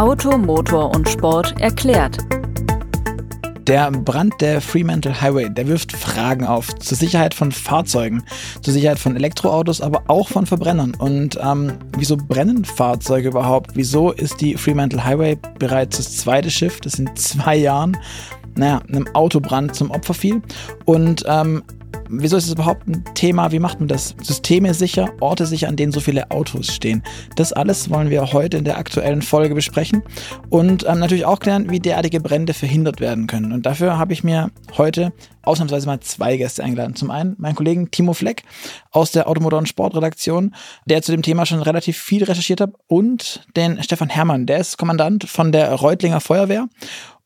Auto, Motor und Sport erklärt. Der Brand der Fremantle Highway, der wirft Fragen auf zur Sicherheit von Fahrzeugen, zur Sicherheit von Elektroautos, aber auch von Verbrennern. Und ähm, wieso brennen Fahrzeuge überhaupt? Wieso ist die Fremantle Highway bereits das zweite Schiff, das in zwei Jahren, naja, einem Autobrand zum Opfer fiel? Und ähm, Wieso ist es überhaupt ein Thema? Wie macht man das? Systeme sicher, Orte sicher, an denen so viele Autos stehen. Das alles wollen wir heute in der aktuellen Folge besprechen und ähm, natürlich auch klären, wie derartige Brände verhindert werden können. Und dafür habe ich mir heute ausnahmsweise mal zwei Gäste eingeladen. Zum einen meinen Kollegen Timo Fleck aus der Automotor- und Sportredaktion, der zu dem Thema schon relativ viel recherchiert hat, und den Stefan Herrmann, der ist Kommandant von der Reutlinger Feuerwehr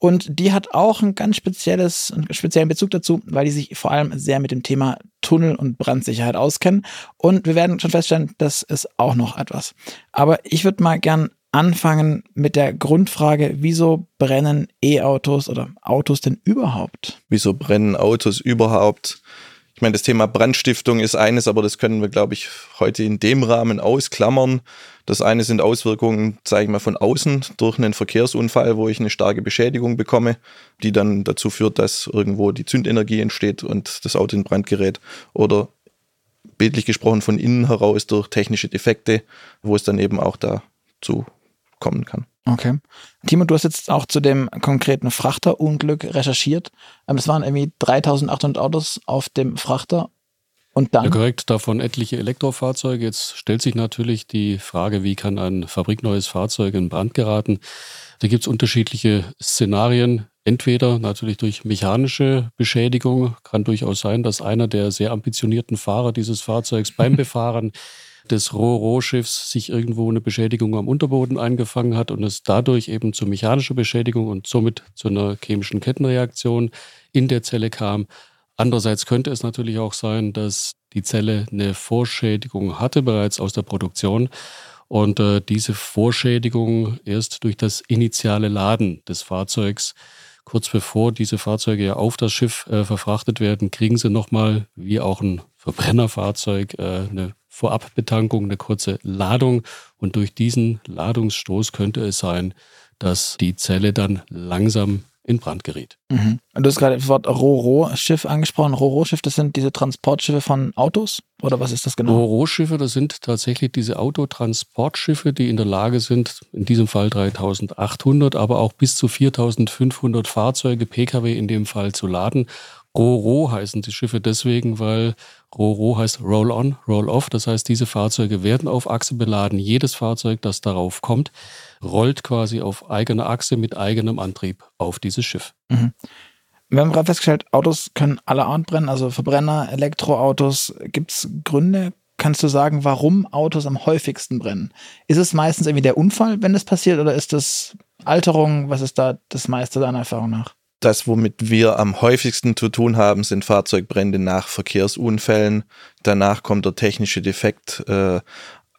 und die hat auch ein ganz spezielles, einen speziellen Bezug dazu, weil die sich vor allem sehr mit dem Thema Tunnel- und Brandsicherheit auskennen. Und wir werden schon feststellen, das ist auch noch etwas. Aber ich würde mal gern anfangen mit der Grundfrage, wieso brennen E-Autos oder Autos denn überhaupt? Wieso brennen Autos überhaupt? Ich meine, das Thema Brandstiftung ist eines, aber das können wir, glaube ich, heute in dem Rahmen ausklammern. Das eine sind Auswirkungen, sage ich mal, von außen durch einen Verkehrsunfall, wo ich eine starke Beschädigung bekomme, die dann dazu führt, dass irgendwo die Zündenergie entsteht und das Auto in Brand gerät. Oder bildlich gesprochen von innen heraus durch technische Defekte, wo es dann eben auch dazu kommen kann. Okay. Timo, du hast jetzt auch zu dem konkreten Frachterunglück recherchiert. Ähm, es waren irgendwie 3800 Autos auf dem Frachter. Und dann? Ja, korrekt, davon etliche Elektrofahrzeuge. Jetzt stellt sich natürlich die Frage, wie kann ein fabrikneues Fahrzeug in Brand geraten? Da gibt es unterschiedliche Szenarien. Entweder natürlich durch mechanische Beschädigung. Kann durchaus sein, dass einer der sehr ambitionierten Fahrer dieses Fahrzeugs beim Befahren des Ro-Ro-Schiffs sich irgendwo eine Beschädigung am Unterboden eingefangen hat und es dadurch eben zu mechanischer Beschädigung und somit zu einer chemischen Kettenreaktion in der Zelle kam. Andererseits könnte es natürlich auch sein, dass die Zelle eine Vorschädigung hatte bereits aus der Produktion und äh, diese Vorschädigung erst durch das initiale Laden des Fahrzeugs kurz bevor diese Fahrzeuge ja auf das Schiff äh, verfrachtet werden, kriegen sie nochmal, wie auch ein Verbrennerfahrzeug, äh, eine Vorabbetankung, eine kurze Ladung. Und durch diesen Ladungsstoß könnte es sein, dass die Zelle dann langsam in Brand geriet. Mhm. Du hast gerade das Wort Ro-Ro-Schiff angesprochen. Ro-Ro-Schiff, das sind diese Transportschiffe von Autos? Oder was ist das genau? Ro-Ro-Schiffe, das sind tatsächlich diese Autotransportschiffe, die in der Lage sind, in diesem Fall 3800, aber auch bis zu 4500 Fahrzeuge, Pkw in dem Fall zu laden. Ro-Ro heißen die Schiffe deswegen, weil Ro-Ro heißt Roll-on, Roll-off. Das heißt, diese Fahrzeuge werden auf Achse beladen. Jedes Fahrzeug, das darauf kommt, rollt quasi auf eigener Achse mit eigenem Antrieb auf dieses Schiff. Mhm. Wir haben gerade festgestellt, Autos können alle Art brennen, also Verbrenner, Elektroautos. Gibt es Gründe? Kannst du sagen, warum Autos am häufigsten brennen? Ist es meistens irgendwie der Unfall, wenn das passiert, oder ist das Alterung? Was ist da das meiste deiner Erfahrung nach? Das, womit wir am häufigsten zu tun haben, sind Fahrzeugbrände nach Verkehrsunfällen. Danach kommt der technische Defekt. Äh,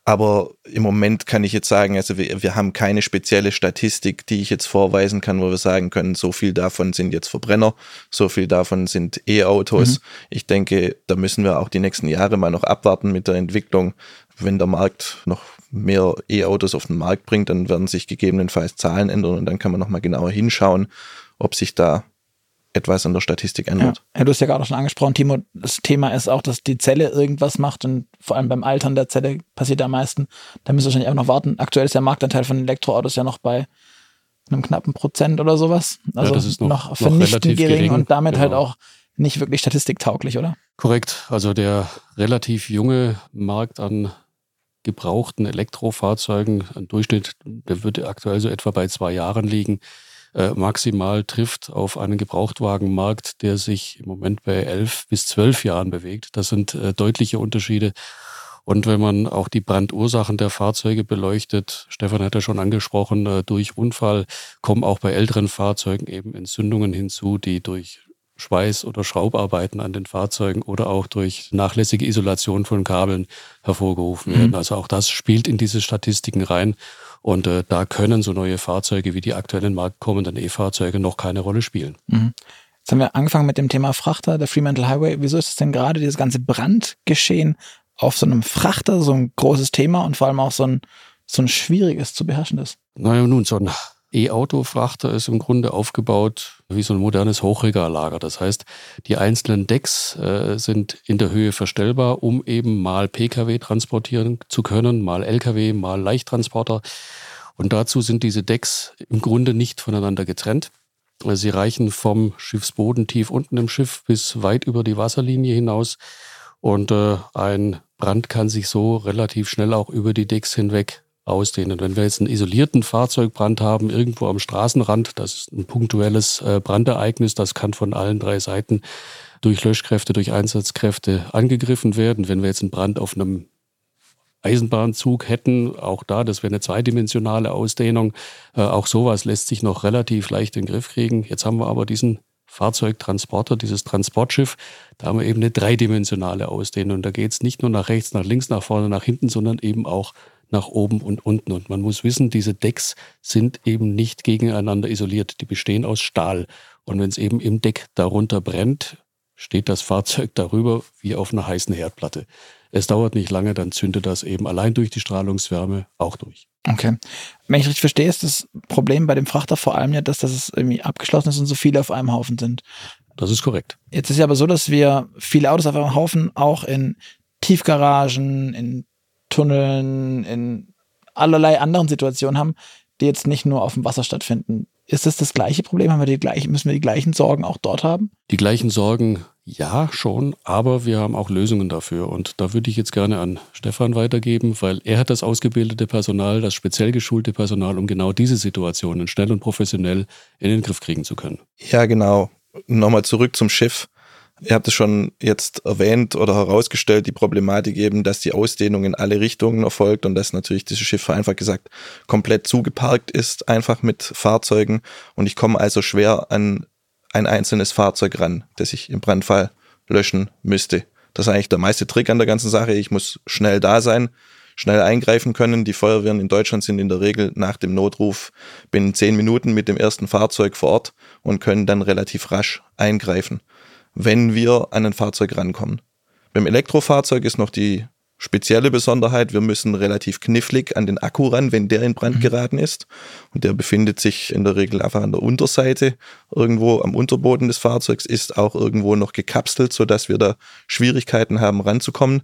aber im Moment kann ich jetzt sagen, also wir, wir haben keine spezielle Statistik, die ich jetzt vorweisen kann, wo wir sagen können, so viel davon sind jetzt Verbrenner, so viel davon sind E-Autos. Mhm. Ich denke, da müssen wir auch die nächsten Jahre mal noch abwarten mit der Entwicklung. Wenn der Markt noch mehr E-Autos auf den Markt bringt, dann werden sich gegebenenfalls Zahlen ändern und dann kann man nochmal genauer hinschauen ob sich da etwas an der Statistik ändert. Ja. du hast ja gerade schon angesprochen, Timo, das Thema ist auch, dass die Zelle irgendwas macht und vor allem beim Altern der Zelle passiert am meisten. Da müssen wir wahrscheinlich auch noch warten. Aktuell ist der Marktanteil von Elektroautos ja noch bei einem knappen Prozent oder sowas. Also ja, das ist noch, noch vernichtend gering, gering, und damit halt genau. halt auch nicht wirklich statistiktauglich, oder? Korrekt. Also der relativ junge Markt an gebrauchten Elektrofahrzeugen, ein Durchschnitt, der würde aktuell so etwa bei zwei Jahren liegen. Äh, maximal trifft auf einen Gebrauchtwagenmarkt, der sich im Moment bei elf bis zwölf Jahren bewegt. Das sind äh, deutliche Unterschiede. Und wenn man auch die Brandursachen der Fahrzeuge beleuchtet, Stefan hat ja schon angesprochen, äh, durch Unfall kommen auch bei älteren Fahrzeugen eben Entzündungen hinzu, die durch Schweiß- oder Schraubarbeiten an den Fahrzeugen oder auch durch nachlässige Isolation von Kabeln hervorgerufen werden. Mhm. Also auch das spielt in diese Statistiken rein. Und äh, da können so neue Fahrzeuge wie die aktuellen Markt kommenden E-Fahrzeuge noch keine Rolle spielen. Mhm. Jetzt haben wir angefangen mit dem Thema Frachter, der Fremantle Highway. Wieso ist es denn gerade dieses ganze Brandgeschehen auf so einem Frachter so ein großes Thema und vor allem auch so ein, so ein schwieriges zu beherrschendes? Naja, nun, so ein E-Auto-Frachter ist im Grunde aufgebaut wie so ein modernes Hochregallager. Das heißt, die einzelnen Decks äh, sind in der Höhe verstellbar, um eben mal Pkw transportieren zu können, mal Lkw, mal Leichttransporter. Und dazu sind diese Decks im Grunde nicht voneinander getrennt. Sie reichen vom Schiffsboden tief unten im Schiff bis weit über die Wasserlinie hinaus. Und äh, ein Brand kann sich so relativ schnell auch über die Decks hinweg ausdehnen. Wenn wir jetzt einen isolierten Fahrzeugbrand haben, irgendwo am Straßenrand, das ist ein punktuelles äh, Brandereignis, das kann von allen drei Seiten durch Löschkräfte, durch Einsatzkräfte angegriffen werden. Wenn wir jetzt einen Brand auf einem Eisenbahnzug hätten, auch da, das wäre eine zweidimensionale Ausdehnung. Äh, auch sowas lässt sich noch relativ leicht in den Griff kriegen. Jetzt haben wir aber diesen Fahrzeugtransporter, dieses Transportschiff, da haben wir eben eine dreidimensionale Ausdehnung. Da geht es nicht nur nach rechts, nach links, nach vorne, nach hinten, sondern eben auch nach oben und unten. Und man muss wissen, diese Decks sind eben nicht gegeneinander isoliert. Die bestehen aus Stahl. Und wenn es eben im Deck darunter brennt, steht das Fahrzeug darüber wie auf einer heißen Herdplatte. Es dauert nicht lange, dann zündet das eben allein durch die Strahlungswärme auch durch. Okay. Wenn ich richtig verstehe, ist das Problem bei dem Frachter vor allem ja, dass das irgendwie abgeschlossen ist und so viele auf einem Haufen sind. Das ist korrekt. Jetzt ist ja aber so, dass wir viele Autos auf einem Haufen auch in Tiefgaragen, in Tunneln, in allerlei anderen Situationen haben, die jetzt nicht nur auf dem Wasser stattfinden. Ist das das gleiche Problem? Haben wir die gleichen, müssen wir die gleichen Sorgen auch dort haben? Die gleichen Sorgen, ja, schon, aber wir haben auch Lösungen dafür. Und da würde ich jetzt gerne an Stefan weitergeben, weil er hat das ausgebildete Personal, das speziell geschulte Personal, um genau diese Situationen schnell und professionell in den Griff kriegen zu können. Ja, genau. Nochmal zurück zum Schiff. Ihr habt es schon jetzt erwähnt oder herausgestellt, die Problematik eben, dass die Ausdehnung in alle Richtungen erfolgt und dass natürlich dieses Schiff einfach gesagt komplett zugeparkt ist, einfach mit Fahrzeugen. Und ich komme also schwer an ein einzelnes Fahrzeug ran, das ich im Brandfall löschen müsste. Das ist eigentlich der meiste Trick an der ganzen Sache. Ich muss schnell da sein, schnell eingreifen können. Die Feuerwehren in Deutschland sind in der Regel nach dem Notruf binnen zehn Minuten mit dem ersten Fahrzeug vor Ort und können dann relativ rasch eingreifen wenn wir an ein Fahrzeug rankommen. Beim Elektrofahrzeug ist noch die spezielle Besonderheit, wir müssen relativ knifflig an den Akku ran, wenn der in Brand mhm. geraten ist. Und der befindet sich in der Regel einfach an der Unterseite, irgendwo am Unterboden des Fahrzeugs, ist auch irgendwo noch gekapselt, sodass wir da Schwierigkeiten haben ranzukommen.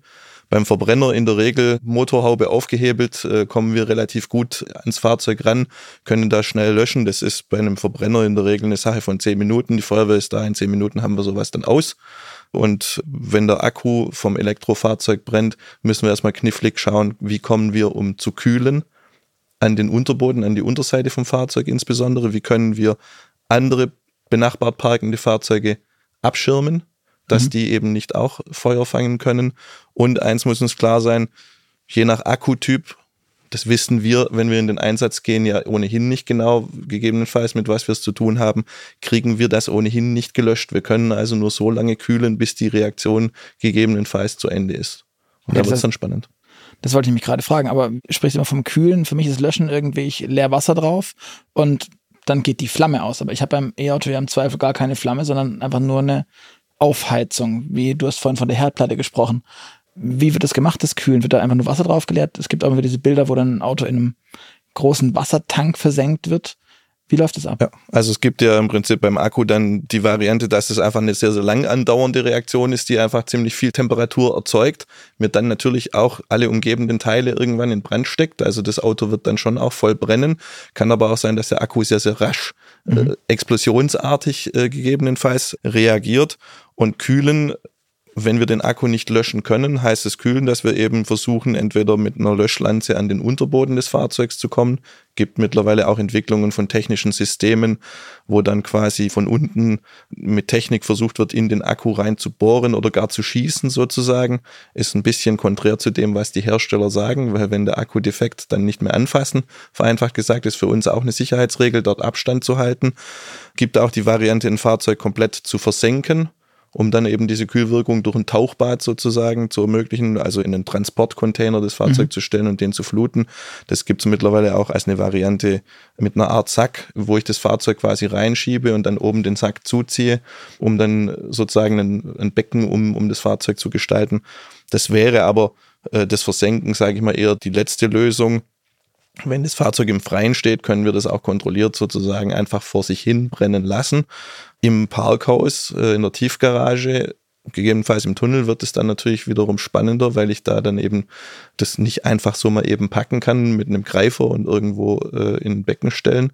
Beim Verbrenner in der Regel Motorhaube aufgehebelt, äh, kommen wir relativ gut ans Fahrzeug ran, können da schnell löschen. Das ist bei einem Verbrenner in der Regel eine Sache von zehn Minuten. Die Feuerwehr ist da, in zehn Minuten haben wir sowas dann aus. Und wenn der Akku vom Elektrofahrzeug brennt, müssen wir erstmal knifflig schauen, wie kommen wir, um zu kühlen, an den Unterboden, an die Unterseite vom Fahrzeug insbesondere. Wie können wir andere benachbart parkende Fahrzeuge abschirmen, dass mhm. die eben nicht auch Feuer fangen können. Und eins muss uns klar sein, je nach Akkutyp, das wissen wir, wenn wir in den Einsatz gehen, ja ohnehin nicht genau, gegebenenfalls mit was wir es zu tun haben, kriegen wir das ohnehin nicht gelöscht. Wir können also nur so lange kühlen, bis die Reaktion gegebenenfalls zu Ende ist. Und ja, da wird es dann spannend. Das wollte ich mich gerade fragen, aber sprichst immer vom Kühlen. Für mich ist Löschen irgendwie, ich leer Wasser drauf und dann geht die Flamme aus. Aber ich habe beim E-Auto ja im Zweifel gar keine Flamme, sondern einfach nur eine Aufheizung, wie du hast vorhin von der Herdplatte gesprochen. Wie wird das gemacht, das Kühlen? Wird da einfach nur Wasser drauf geleert? Es gibt auch immer diese Bilder, wo dann ein Auto in einem großen Wassertank versenkt wird. Wie läuft das ab? Ja, also es gibt ja im Prinzip beim Akku dann die Variante, dass es einfach eine sehr, sehr lang andauernde Reaktion ist, die einfach ziemlich viel Temperatur erzeugt, mir dann natürlich auch alle umgebenden Teile irgendwann in Brand steckt. Also das Auto wird dann schon auch voll brennen. Kann aber auch sein, dass der Akku sehr, sehr rasch, mhm. äh, explosionsartig äh, gegebenenfalls reagiert. Und kühlen wenn wir den Akku nicht löschen können, heißt es kühlen, dass wir eben versuchen, entweder mit einer Löschlanze an den Unterboden des Fahrzeugs zu kommen. Gibt mittlerweile auch Entwicklungen von technischen Systemen, wo dann quasi von unten mit Technik versucht wird, in den Akku rein zu bohren oder gar zu schießen sozusagen. Ist ein bisschen konträr zu dem, was die Hersteller sagen, weil wenn der Akku defekt, dann nicht mehr anfassen. Vereinfacht gesagt, ist für uns auch eine Sicherheitsregel, dort Abstand zu halten. Gibt auch die Variante, ein Fahrzeug komplett zu versenken um dann eben diese Kühlwirkung durch ein Tauchbad sozusagen zu ermöglichen, also in einen Transportcontainer das Fahrzeug mhm. zu stellen und den zu fluten. Das gibt es mittlerweile auch als eine Variante mit einer Art Sack, wo ich das Fahrzeug quasi reinschiebe und dann oben den Sack zuziehe, um dann sozusagen ein, ein Becken um, um das Fahrzeug zu gestalten. Das wäre aber äh, das Versenken, sage ich mal, eher die letzte Lösung Wenn das Fahrzeug im Freien steht, können wir das auch kontrolliert sozusagen einfach vor sich hin brennen lassen. Im Parkhaus, äh, in der Tiefgarage, gegebenenfalls im Tunnel wird es dann natürlich wiederum spannender, weil ich da dann eben das nicht einfach so mal eben packen kann mit einem Greifer und irgendwo äh, in ein Becken stellen,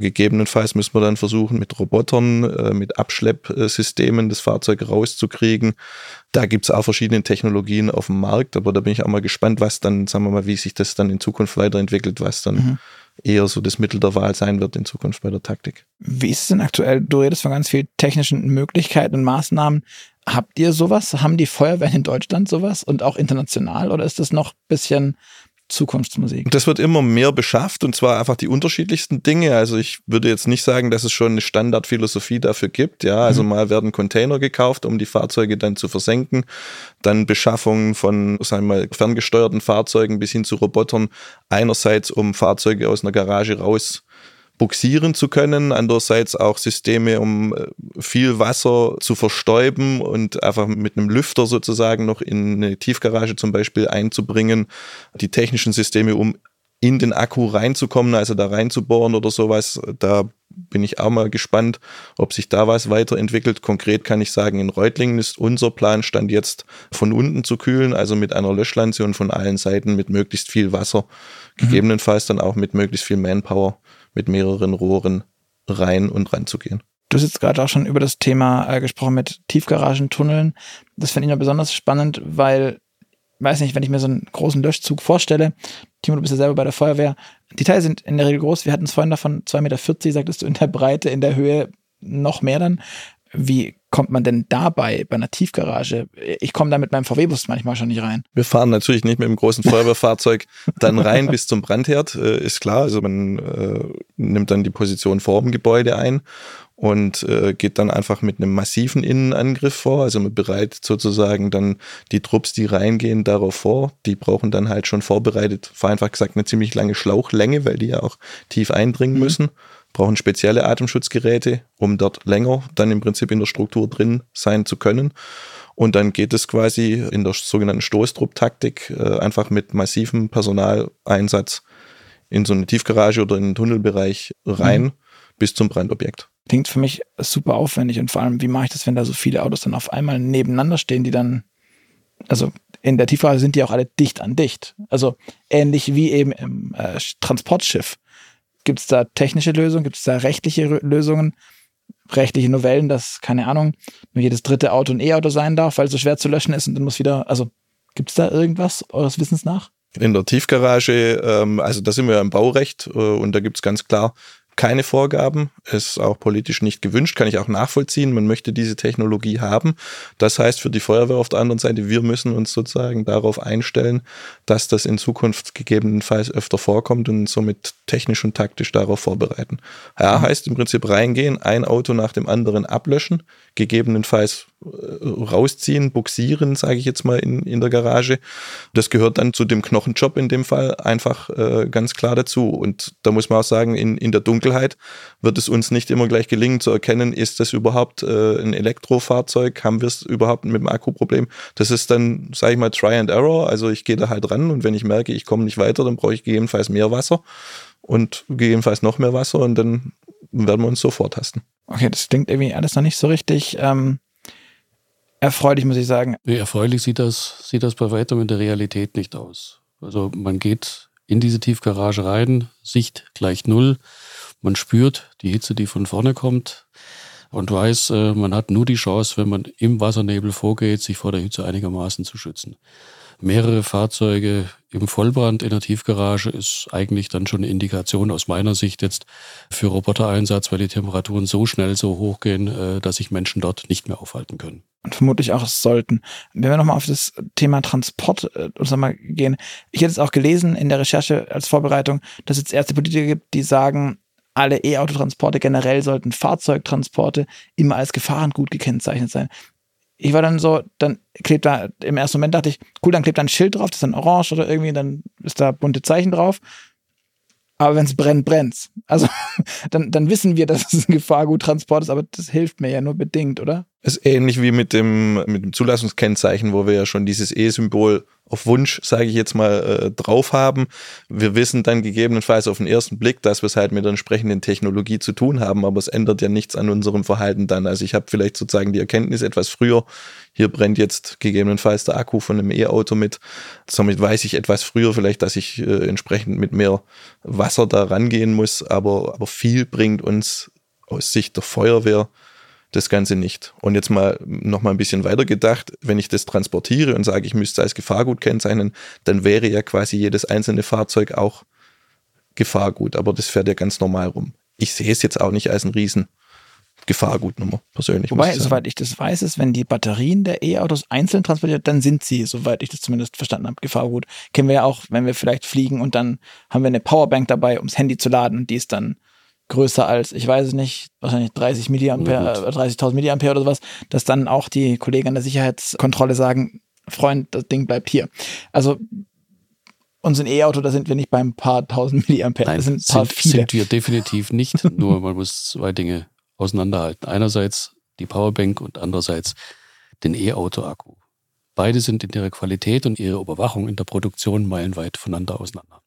Gegebenenfalls müssen wir dann versuchen, mit Robotern, äh, mit Abschleppsystemen das Fahrzeug rauszukriegen. Da gibt es auch verschiedene Technologien auf dem Markt, aber da bin ich auch mal gespannt, was dann, sagen wir mal, wie sich das dann in Zukunft weiterentwickelt, was dann mhm. Eher so das Mittel der Wahl sein wird in Zukunft bei der Taktik. Wie ist es denn aktuell? Du redest von ganz vielen technischen Möglichkeiten und Maßnahmen. Habt ihr sowas? Haben die Feuerwehren in Deutschland sowas und auch international oder ist das noch ein bisschen Zukunftsmusik. Das wird immer mehr beschafft und zwar einfach die unterschiedlichsten Dinge. Also ich würde jetzt nicht sagen, dass es schon eine Standardphilosophie dafür gibt. Ja, also mhm. mal werden Container gekauft, um die Fahrzeuge dann zu versenken. Dann Beschaffung von, sagen wir mal, ferngesteuerten Fahrzeugen bis hin zu Robotern. Einerseits, um Fahrzeuge aus einer Garage raus buxieren zu können, andererseits auch Systeme, um äh, viel Wasser zu verstäuben und einfach mit einem Lüfter sozusagen noch in eine Tiefgarage zum Beispiel einzubringen, die technischen Systeme, um in den Akku reinzukommen, also da reinzubohren oder sowas, da bin ich auch mal gespannt, ob sich da was weiterentwickelt. Konkret kann ich sagen, in Reutlingen ist unser Plan stand jetzt von unten zu kühlen, also mit einer Löschlanze und von allen Seiten mit möglichst viel Wasser, mhm. gegebenenfalls dann auch mit möglichst viel Manpower mit mehreren Rohren rein und ranzugehen. Du hast jetzt gerade auch schon über das Thema äh, gesprochen mit Tiefgaragentunneln. Das finde ich noch besonders spannend, weil, weiß nicht, wenn ich mir so einen großen Löschzug vorstelle, Timo, du bist ja selber bei der Feuerwehr, die Teile sind in der Regel groß. Wir hatten es vorhin davon, 2,40 Meter, sagtest du, in der Breite, in der Höhe noch mehr dann. Wie kommt man denn dabei bei einer Tiefgarage? Ich komme da mit meinem VW-Bus manchmal schon nicht rein. Wir fahren natürlich nicht mit einem großen Feuerwehrfahrzeug dann rein bis zum Brandherd, äh, ist klar. Also man äh, nimmt dann die Position vor dem Gebäude ein und äh, geht dann einfach mit einem massiven Innenangriff vor. Also man bereitet sozusagen dann die Trupps, die reingehen, darauf vor. Die brauchen dann halt schon vorbereitet, vereinfacht gesagt, eine ziemlich lange Schlauchlänge, weil die ja auch tief eindringen mhm. müssen brauchen spezielle Atemschutzgeräte, um dort länger dann im Prinzip in der Struktur drin sein zu können. Und dann geht es quasi in der sogenannten Stoßtrupp-Taktik äh, einfach mit massivem Personaleinsatz in so eine Tiefgarage oder in den Tunnelbereich rein mhm. bis zum Brandobjekt. Klingt für mich super aufwendig und vor allem, wie mache ich das, wenn da so viele Autos dann auf einmal nebeneinander stehen, die dann, also in der Tiefgarage sind die auch alle dicht an dicht. Also ähnlich wie eben im äh, Transportschiff. Gibt es da technische Lösungen? Gibt es da rechtliche Lösungen? Rechtliche Novellen, dass, keine Ahnung, nur jedes dritte Auto ein E-Auto sein darf, weil es so schwer zu löschen ist und dann muss wieder, also gibt es da irgendwas eures Wissens nach? In der Tiefgarage, ähm, also da sind wir ja im Baurecht äh, und da gibt es ganz klar keine Vorgaben, ist auch politisch nicht gewünscht, kann ich auch nachvollziehen. Man möchte diese Technologie haben. Das heißt für die Feuerwehr auf der anderen Seite, wir müssen uns sozusagen darauf einstellen, dass das in Zukunft gegebenenfalls öfter vorkommt und somit technisch und taktisch darauf vorbereiten. Ja, heißt im Prinzip reingehen, ein Auto nach dem anderen ablöschen, gegebenenfalls rausziehen, buxieren, sage ich jetzt mal in, in der Garage. Das gehört dann zu dem Knochenjob in dem Fall einfach äh, ganz klar dazu. Und da muss man auch sagen, in, in der Dunkelheit wird es uns nicht immer gleich gelingen zu erkennen, ist das überhaupt äh, ein Elektrofahrzeug, haben wir es überhaupt mit dem Akkuproblem. Das ist dann, sage ich mal, Try and Error. Also ich gehe da halt ran und wenn ich merke, ich komme nicht weiter, dann brauche ich gegebenenfalls mehr Wasser und gegebenenfalls noch mehr Wasser und dann werden wir uns so vortasten. Okay, das klingt irgendwie alles noch nicht so richtig. Ähm erfreulich, muss ich sagen. Nee, erfreulich sieht das, sieht das bei weitem in der Realität nicht aus. Also man geht in diese Tiefgarage rein, Sicht gleich null. Man spürt die Hitze, die von vorne kommt und weiß, äh, man hat nur die Chance, wenn man im Wassernebel vorgeht, sich vor der Hitze einigermaßen zu schützen mehrere Fahrzeuge im Vollbrand in der Tiefgarage ist eigentlich dann schon eine Indikation aus meiner Sicht jetzt für Robotereinsatz, weil die Temperaturen so schnell so hoch gehen, äh, dass sich Menschen dort nicht mehr aufhalten können. Und vermutlich auch sollten. Wenn wir nochmal auf das Thema Transport äh, uns nochmal gehen. Ich hätte es auch gelesen in der Recherche als Vorbereitung, dass es erste Politiker gibt, die sagen, alle E-Autotransporte generell sollten Fahrzeugtransporte immer als Gefahrengut gekennzeichnet sein ich war dann so, dann klebt da, im ersten Moment dachte ich, cool, dann klebt da ein Schild drauf, das ist dann orange oder irgendwie, dann ist da bunte Zeichen drauf. Aber wenn es brennt, brennt's. Also dann, dann wissen wir, dass es ein Gefahrguttransport ist, aber das hilft mir ja nur bedingt, oder? Ist ähnlich wie mit dem, mit dem Zulassungskennzeichen, wo wir ja schon dieses E-Symbol auf Wunsch, sage ich jetzt mal, äh, drauf haben. Wir wissen dann gegebenenfalls auf den ersten Blick, dass wir es halt mit der entsprechenden Technologie zu tun haben, aber es ändert ja nichts an unserem Verhalten dann. Also ich habe vielleicht sozusagen die Erkenntnis etwas früher, hier brennt jetzt gegebenenfalls der Akku von einem E-Auto mit. Somit weiß ich etwas früher vielleicht, dass ich äh, entsprechend mit mehr Wasser da rangehen muss, aber, aber viel bringt uns aus Sicht der Feuerwehr das Ganze nicht. Und jetzt mal noch mal ein bisschen weiter gedacht, wenn ich das transportiere und sage, ich müsste als Gefahrgut kennzeichnen, dann wäre ja quasi jedes einzelne Fahrzeug auch Gefahrgut, aber das fährt ja ganz normal rum. Ich sehe es jetzt auch nicht als ein riesen Gefahrgutnummer, persönlich. Wobei, ich soweit ich das weiß, ist, wenn die Batterien der E-Autos einzeln transportiert, dann sind sie, soweit ich das zumindest verstanden habe, Gefahrgut. Kennen wir ja auch, wenn wir vielleicht fliegen und dann haben wir eine Powerbank dabei, ums Handy zu laden und die ist dann größer als, ich weiß es nicht, wahrscheinlich 30 Milliampere, 30.000 Milliampere oder sowas, dass dann auch die Kollegen an der Sicherheitskontrolle sagen, Freund, das Ding bleibt hier. Also unser E-Auto, da sind wir nicht beim paar tausend Milliampere. Nein, das sind, paar sind, viele. sind wir definitiv nicht. Nur man muss zwei Dinge auseinanderhalten. Einerseits die Powerbank und andererseits den E-Auto-Akku. Beide sind in ihrer Qualität und ihrer Überwachung in der Produktion meilenweit voneinander auseinander.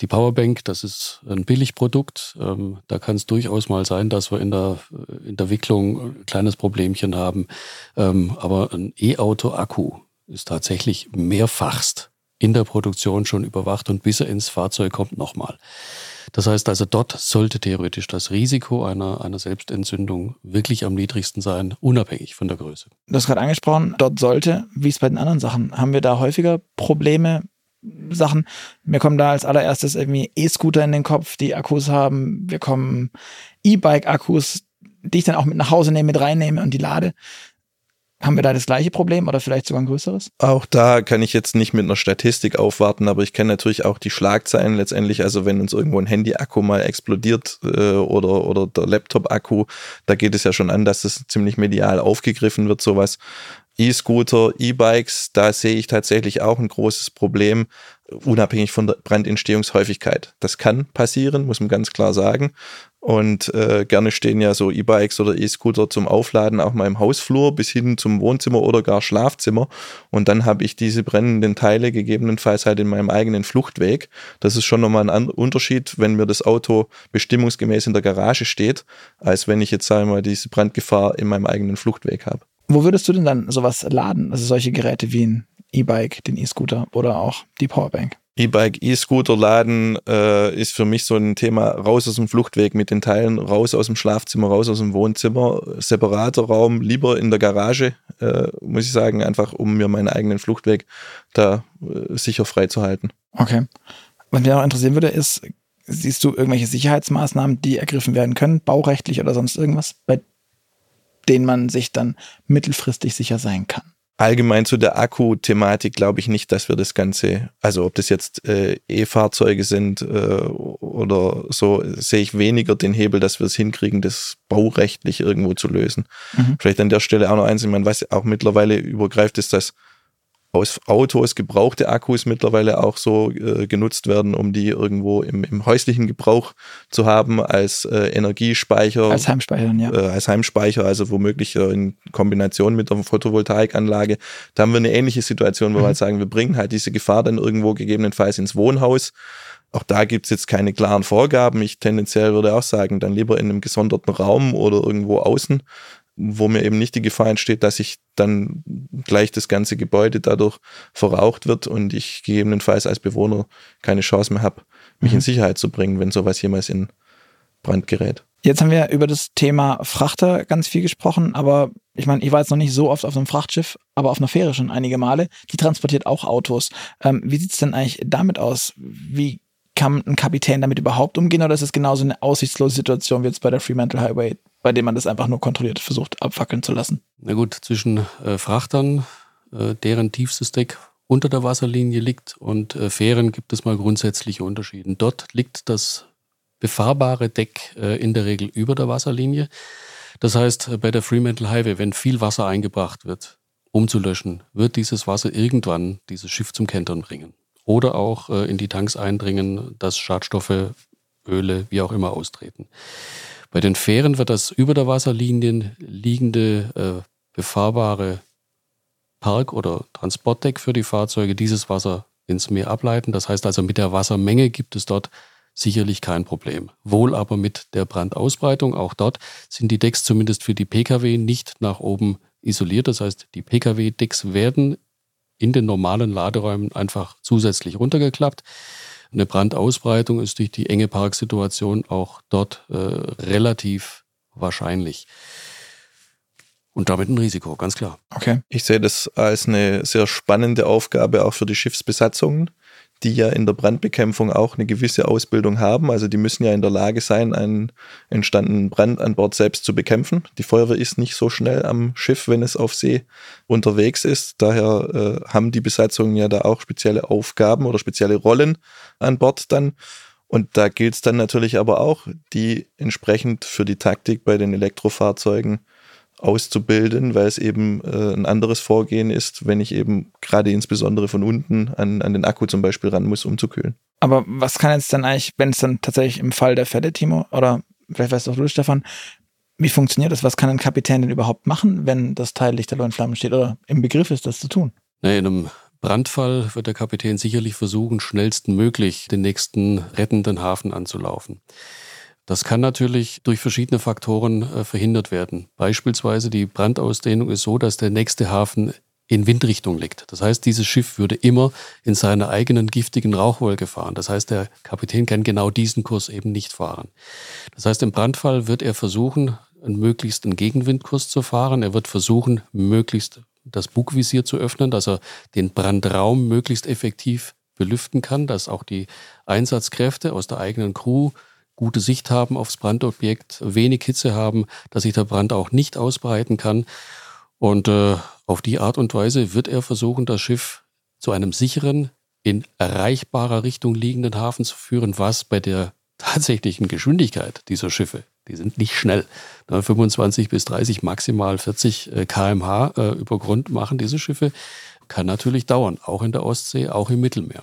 Die Powerbank, das ist ein Billigprodukt. Ähm, da kann es durchaus mal sein, dass wir in der, in der Wicklung ein kleines Problemchen haben. Ähm, aber ein E-Auto-Akku ist tatsächlich mehrfachst in der Produktion schon überwacht und bis er ins Fahrzeug kommt nochmal. Das heißt also, dort sollte theoretisch das Risiko einer, einer Selbstentzündung wirklich am niedrigsten sein, unabhängig von der Größe. Du hast gerade angesprochen, dort sollte, wie es bei den anderen Sachen, haben wir da häufiger Probleme Sachen. Mir kommen da als allererstes irgendwie E-Scooter in den Kopf, die Akkus haben. Wir kommen E-Bike-Akkus, die ich dann auch mit nach Hause nehme, mit reinnehme und die lade. Haben wir da das gleiche Problem oder vielleicht sogar ein größeres? Auch da kann ich jetzt nicht mit einer Statistik aufwarten, aber ich kenne natürlich auch die Schlagzeilen letztendlich. Also wenn uns irgendwo ein Handy-Akku mal explodiert äh, oder, oder der Laptop-Akku, da geht es ja schon an, dass es ziemlich medial aufgegriffen wird, sowas. E-Scooter, E-Bikes, da sehe ich tatsächlich auch ein großes Problem, unabhängig von der Brandentstehungshäufigkeit. Das kann passieren, muss man ganz klar sagen. Und äh, gerne stehen ja so E-Bikes oder E-Scooter zum Aufladen auch mal im Hausflur bis hin zum Wohnzimmer oder gar Schlafzimmer. Und dann habe ich diese brennenden Teile gegebenenfalls halt in meinem eigenen Fluchtweg. Das ist schon nochmal ein Unterschied, wenn mir das Auto bestimmungsgemäß in der Garage steht, als wenn ich jetzt, sagen wir mal, diese Brandgefahr in meinem eigenen Fluchtweg habe. Wo würdest du denn dann sowas laden? Also solche Geräte wie ein E-Bike, den E-Scooter oder auch die Powerbank? E-Bike, E-Scooter laden äh, ist für mich so ein Thema raus aus dem Fluchtweg mit den Teilen, raus aus dem Schlafzimmer, raus aus dem Wohnzimmer, separater Raum, lieber in der Garage, äh, muss ich sagen, einfach um mir meinen eigenen Fluchtweg da äh, sicher freizuhalten. Okay. Was mich auch interessieren würde, ist, siehst du irgendwelche Sicherheitsmaßnahmen, die ergriffen werden können, baurechtlich oder sonst irgendwas, bei denen man sich dann mittelfristig sicher sein kann. Allgemein zu der Akku-Thematik glaube ich nicht, dass wir das Ganze, also ob das jetzt äh, E-Fahrzeuge sind äh, oder so, sehe ich weniger den Hebel, dass wir es hinkriegen, das baurechtlich irgendwo zu lösen. Mhm. Vielleicht an der Stelle auch noch eins, meine, was auch mittlerweile übergreift, ist, dass aus Autos gebrauchte Akkus mittlerweile auch so äh, genutzt werden, um die irgendwo im, im, häuslichen Gebrauch zu haben als äh, Energiespeicher. Als Heimspeicher, ja. Äh, als Heimspeicher, also womöglich äh, in Kombination mit einer Photovoltaikanlage. Da haben wir eine ähnliche Situation, wo mhm. wir halt sagen, wir bringen halt diese Gefahr dann irgendwo gegebenenfalls ins Wohnhaus. Auch da gibt es jetzt keine klaren Vorgaben. Ich tendenziell würde auch sagen, dann lieber in einem gesonderten Raum oder irgendwo außen, wo mir eben nicht die Gefahr entsteht, dass ich dann gleich das ganze Gebäude dadurch verraucht wird und ich gegebenenfalls als Bewohner keine Chance mehr habe, mich mhm. in Sicherheit zu bringen, wenn sowas jemals in Brand gerät. Jetzt haben wir über das Thema Frachter ganz viel gesprochen, aber ich meine, ich war jetzt noch nicht so oft auf einem Frachtschiff, aber auf einer Fähre schon einige Male. Die transportiert auch Autos. Ähm, wie sieht es denn eigentlich damit aus? Wie kann ein Kapitän damit überhaupt umgehen oder ist es genauso eine aussichtslose Situation wie jetzt bei der Fremantle Highway, bei dem man das einfach nur kontrolliert versucht abfackeln zu lassen? Na gut, zwischen äh, Frachtern, äh, deren tiefstes Deck unter der Wasserlinie liegt und äh, Fähren gibt es mal grundsätzliche Unterschiede. Dort liegt das befahrbare Deck äh, in der Regel über der Wasserlinie. Das heißt, äh, bei der Fremantle Highway, wenn viel Wasser eingebracht wird, um zu löschen, wird dieses Wasser irgendwann dieses Schiff zum Kentern bringen oder auch äh, in die Tanks eindringen, dass Schadstoffe, Öle, wie auch immer austreten. Bei den Fähren wird das über der Wasserlinie liegende äh, befahrbare Park- oder Transportdeck für die Fahrzeuge dieses Wasser ins Meer ableiten. Das heißt also, mit der Wassermenge gibt es dort sicherlich kein Problem. Wohl aber mit der Brandausbreitung. Auch dort sind die Decks zumindest für die Pkw nicht nach oben isoliert. Das heißt, die Pkw-Decks werden in den normalen Laderäumen einfach zusätzlich runtergeklappt. Eine Brandausbreitung ist durch die enge Parksituation auch dort äh, relativ wahrscheinlich. Und damit ein Risiko, ganz klar. Okay. Ich sehe das als eine sehr spannende Aufgabe auch für die Schiffsbesatzungen, die ja in der Brandbekämpfung auch eine gewisse Ausbildung haben. Also die müssen ja in der Lage sein, einen entstandenen Brand an Bord selbst zu bekämpfen. Die Feuerwehr ist nicht so schnell am Schiff, wenn es auf See unterwegs ist. Daher äh, haben die Besatzungen ja da auch spezielle Aufgaben oder spezielle Rollen an Bord dann. Und da gilt es dann natürlich aber auch, die entsprechend für die Taktik bei den Elektrofahrzeugen auszubilden, weil es eben äh, ein anderes Vorgehen ist, wenn ich eben gerade insbesondere von unten an, an den Akku zum Beispiel ran muss, um zu kühlen. Aber was kann jetzt dann eigentlich, wenn es dann tatsächlich im Fall der Fälle, Timo, oder vielleicht weißt du auch du, Stefan, wie funktioniert das? Was kann ein Kapitän denn überhaupt machen, wenn das Teil lichterloh in Flammen steht oder im Begriff ist, das zu tun? Na, in einem Brandfall wird der Kapitän sicherlich versuchen, schnellstmöglich den nächsten rettenden Hafen anzulaufen. Das kann natürlich durch verschiedene Faktoren äh, verhindert werden. Beispielsweise die Brandausdehnung ist so, dass der nächste Hafen in Windrichtung liegt. Das heißt, dieses Schiff würde immer in seiner eigenen giftigen Rauchwolke fahren. Das heißt, der Kapitän kann genau diesen Kurs eben nicht fahren. Das heißt, im Brandfall wird er versuchen, einen möglichst einen Gegenwindkurs zu fahren. Er wird versuchen, möglichst das Bugvisier zu öffnen, dass er den Brandraum möglichst effektiv belüften kann, dass auch die Einsatzkräfte aus der eigenen Crew gute Sicht haben aufs Brandobjekt, wenig Hitze haben, dass sich der Brand auch nicht ausbreiten kann. Und äh, auf die Art und Weise wird er versuchen, das Schiff zu einem sicheren, in erreichbarer Richtung liegenden Hafen zu führen, was bei der tatsächlichen Geschwindigkeit dieser Schiffe, die sind nicht schnell, 25 bis 30, maximal 40 kmh äh, über Grund machen diese Schiffe, kann natürlich dauern, auch in der Ostsee, auch im Mittelmeer.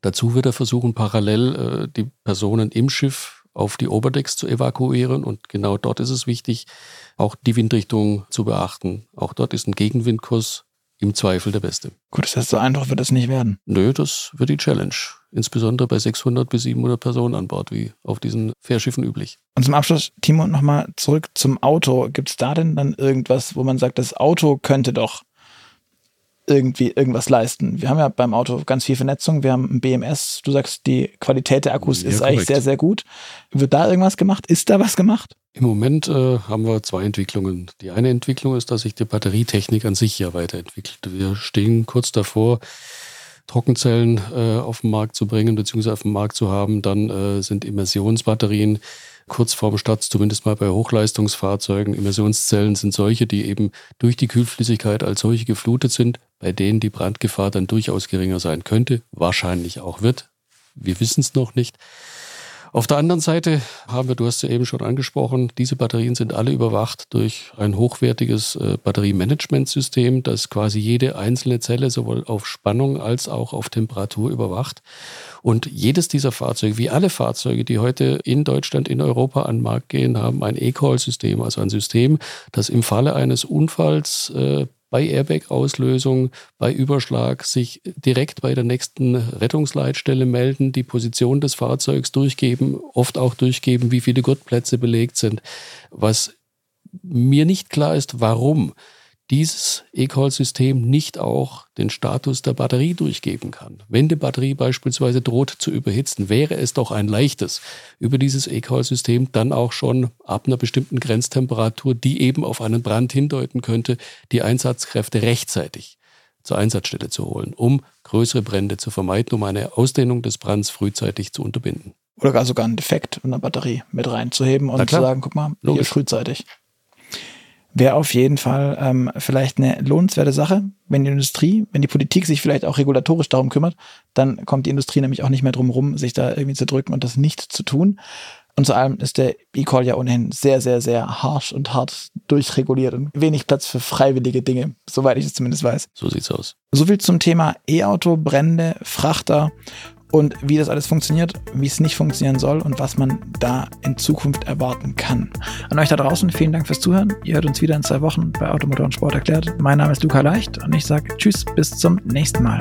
Dazu wird er versuchen, parallel äh, die Personen im Schiff auf die Oberdecks zu evakuieren. Und genau dort ist es wichtig, auch die Windrichtung zu beachten. Auch dort ist ein Gegenwindkurs im Zweifel der beste. Gut, das heißt, so einfach wird es nicht werden. Nö, das wird die Challenge. Insbesondere bei 600 bis 700 Personen an Bord, wie auf diesen Fährschiffen üblich. Und zum Abschluss, Timo, nochmal zurück zum Auto. Gibt es da denn dann irgendwas, wo man sagt, das Auto könnte doch irgendwie irgendwas leisten. Wir haben ja beim Auto ganz viel Vernetzung. Wir haben ein BMS. Du sagst, die Qualität der Akkus ja, ist korrekt. eigentlich sehr, sehr gut. Wird da irgendwas gemacht? Ist da was gemacht? Im Moment äh, haben wir zwei Entwicklungen. Die eine Entwicklung ist, dass sich die Batterietechnik an sich ja weiterentwickelt. Wir stehen kurz davor, Trockenzellen äh, auf den Markt zu bringen, beziehungsweise auf dem Markt zu haben. Dann äh, sind Immersionsbatterien kurz vorm Start, zumindest mal bei Hochleistungsfahrzeugen. Immersionszellen sind solche, die eben durch die Kühlflüssigkeit als solche geflutet sind, bei denen die Brandgefahr dann durchaus geringer sein könnte, wahrscheinlich auch wird. Wir wissen es noch nicht. Auf der anderen Seite haben wir, du hast ja eben schon angesprochen, diese Batterien sind alle überwacht durch ein hochwertiges äh, Batteriemanagementsystem, das quasi jede einzelne Zelle sowohl auf Spannung als auch auf Temperatur überwacht. Und jedes dieser Fahrzeuge, wie alle Fahrzeuge, die heute in Deutschland, in Europa an den Markt gehen, haben ein E-Call-System, also ein System, das im Falle eines Unfalls äh, bei Airbag-Auslösung, bei Überschlag sich direkt bei der nächsten Rettungsleitstelle melden, die Position des Fahrzeugs durchgeben, oft auch durchgeben, wie viele Gurtplätze belegt sind. Was mir nicht klar ist, warum dieses E-Call-System nicht auch den Status der Batterie durchgeben kann. Wenn die Batterie beispielsweise droht zu überhitzen, wäre es doch ein leichtes, über dieses E-Call-System dann auch schon ab einer bestimmten Grenztemperatur, die eben auf einen Brand hindeuten könnte, die Einsatzkräfte rechtzeitig zur Einsatzstelle zu holen, um größere Brände zu vermeiden, um eine Ausdehnung des Brands frühzeitig zu unterbinden. Oder gar sogar einen Defekt in der Batterie mit reinzuheben und zu sagen, guck mal, Logisch. hier frühzeitig wäre auf jeden Fall ähm, vielleicht eine lohnenswerte Sache, wenn die Industrie, wenn die Politik sich vielleicht auch regulatorisch darum kümmert, dann kommt die Industrie nämlich auch nicht mehr drum rum, sich da irgendwie zu drücken und das nicht zu tun. Und zu allem ist der E-Call ja ohnehin sehr, sehr, sehr harsh und hart durchreguliert und wenig Platz für freiwillige Dinge, soweit ich es zumindest weiß. So sieht's aus. Soviel zum Thema E-Auto, Brände, Frachter und wie das alles funktioniert, wie es nicht funktionieren soll und was man da in Zukunft erwarten kann. An euch da draußen, vielen Dank fürs Zuhören. Ihr hört uns wieder in zwei Wochen bei Automotor und Sport erklärt. Mein Name ist Luca Leicht und ich sage Tschüss, bis zum nächsten Mal.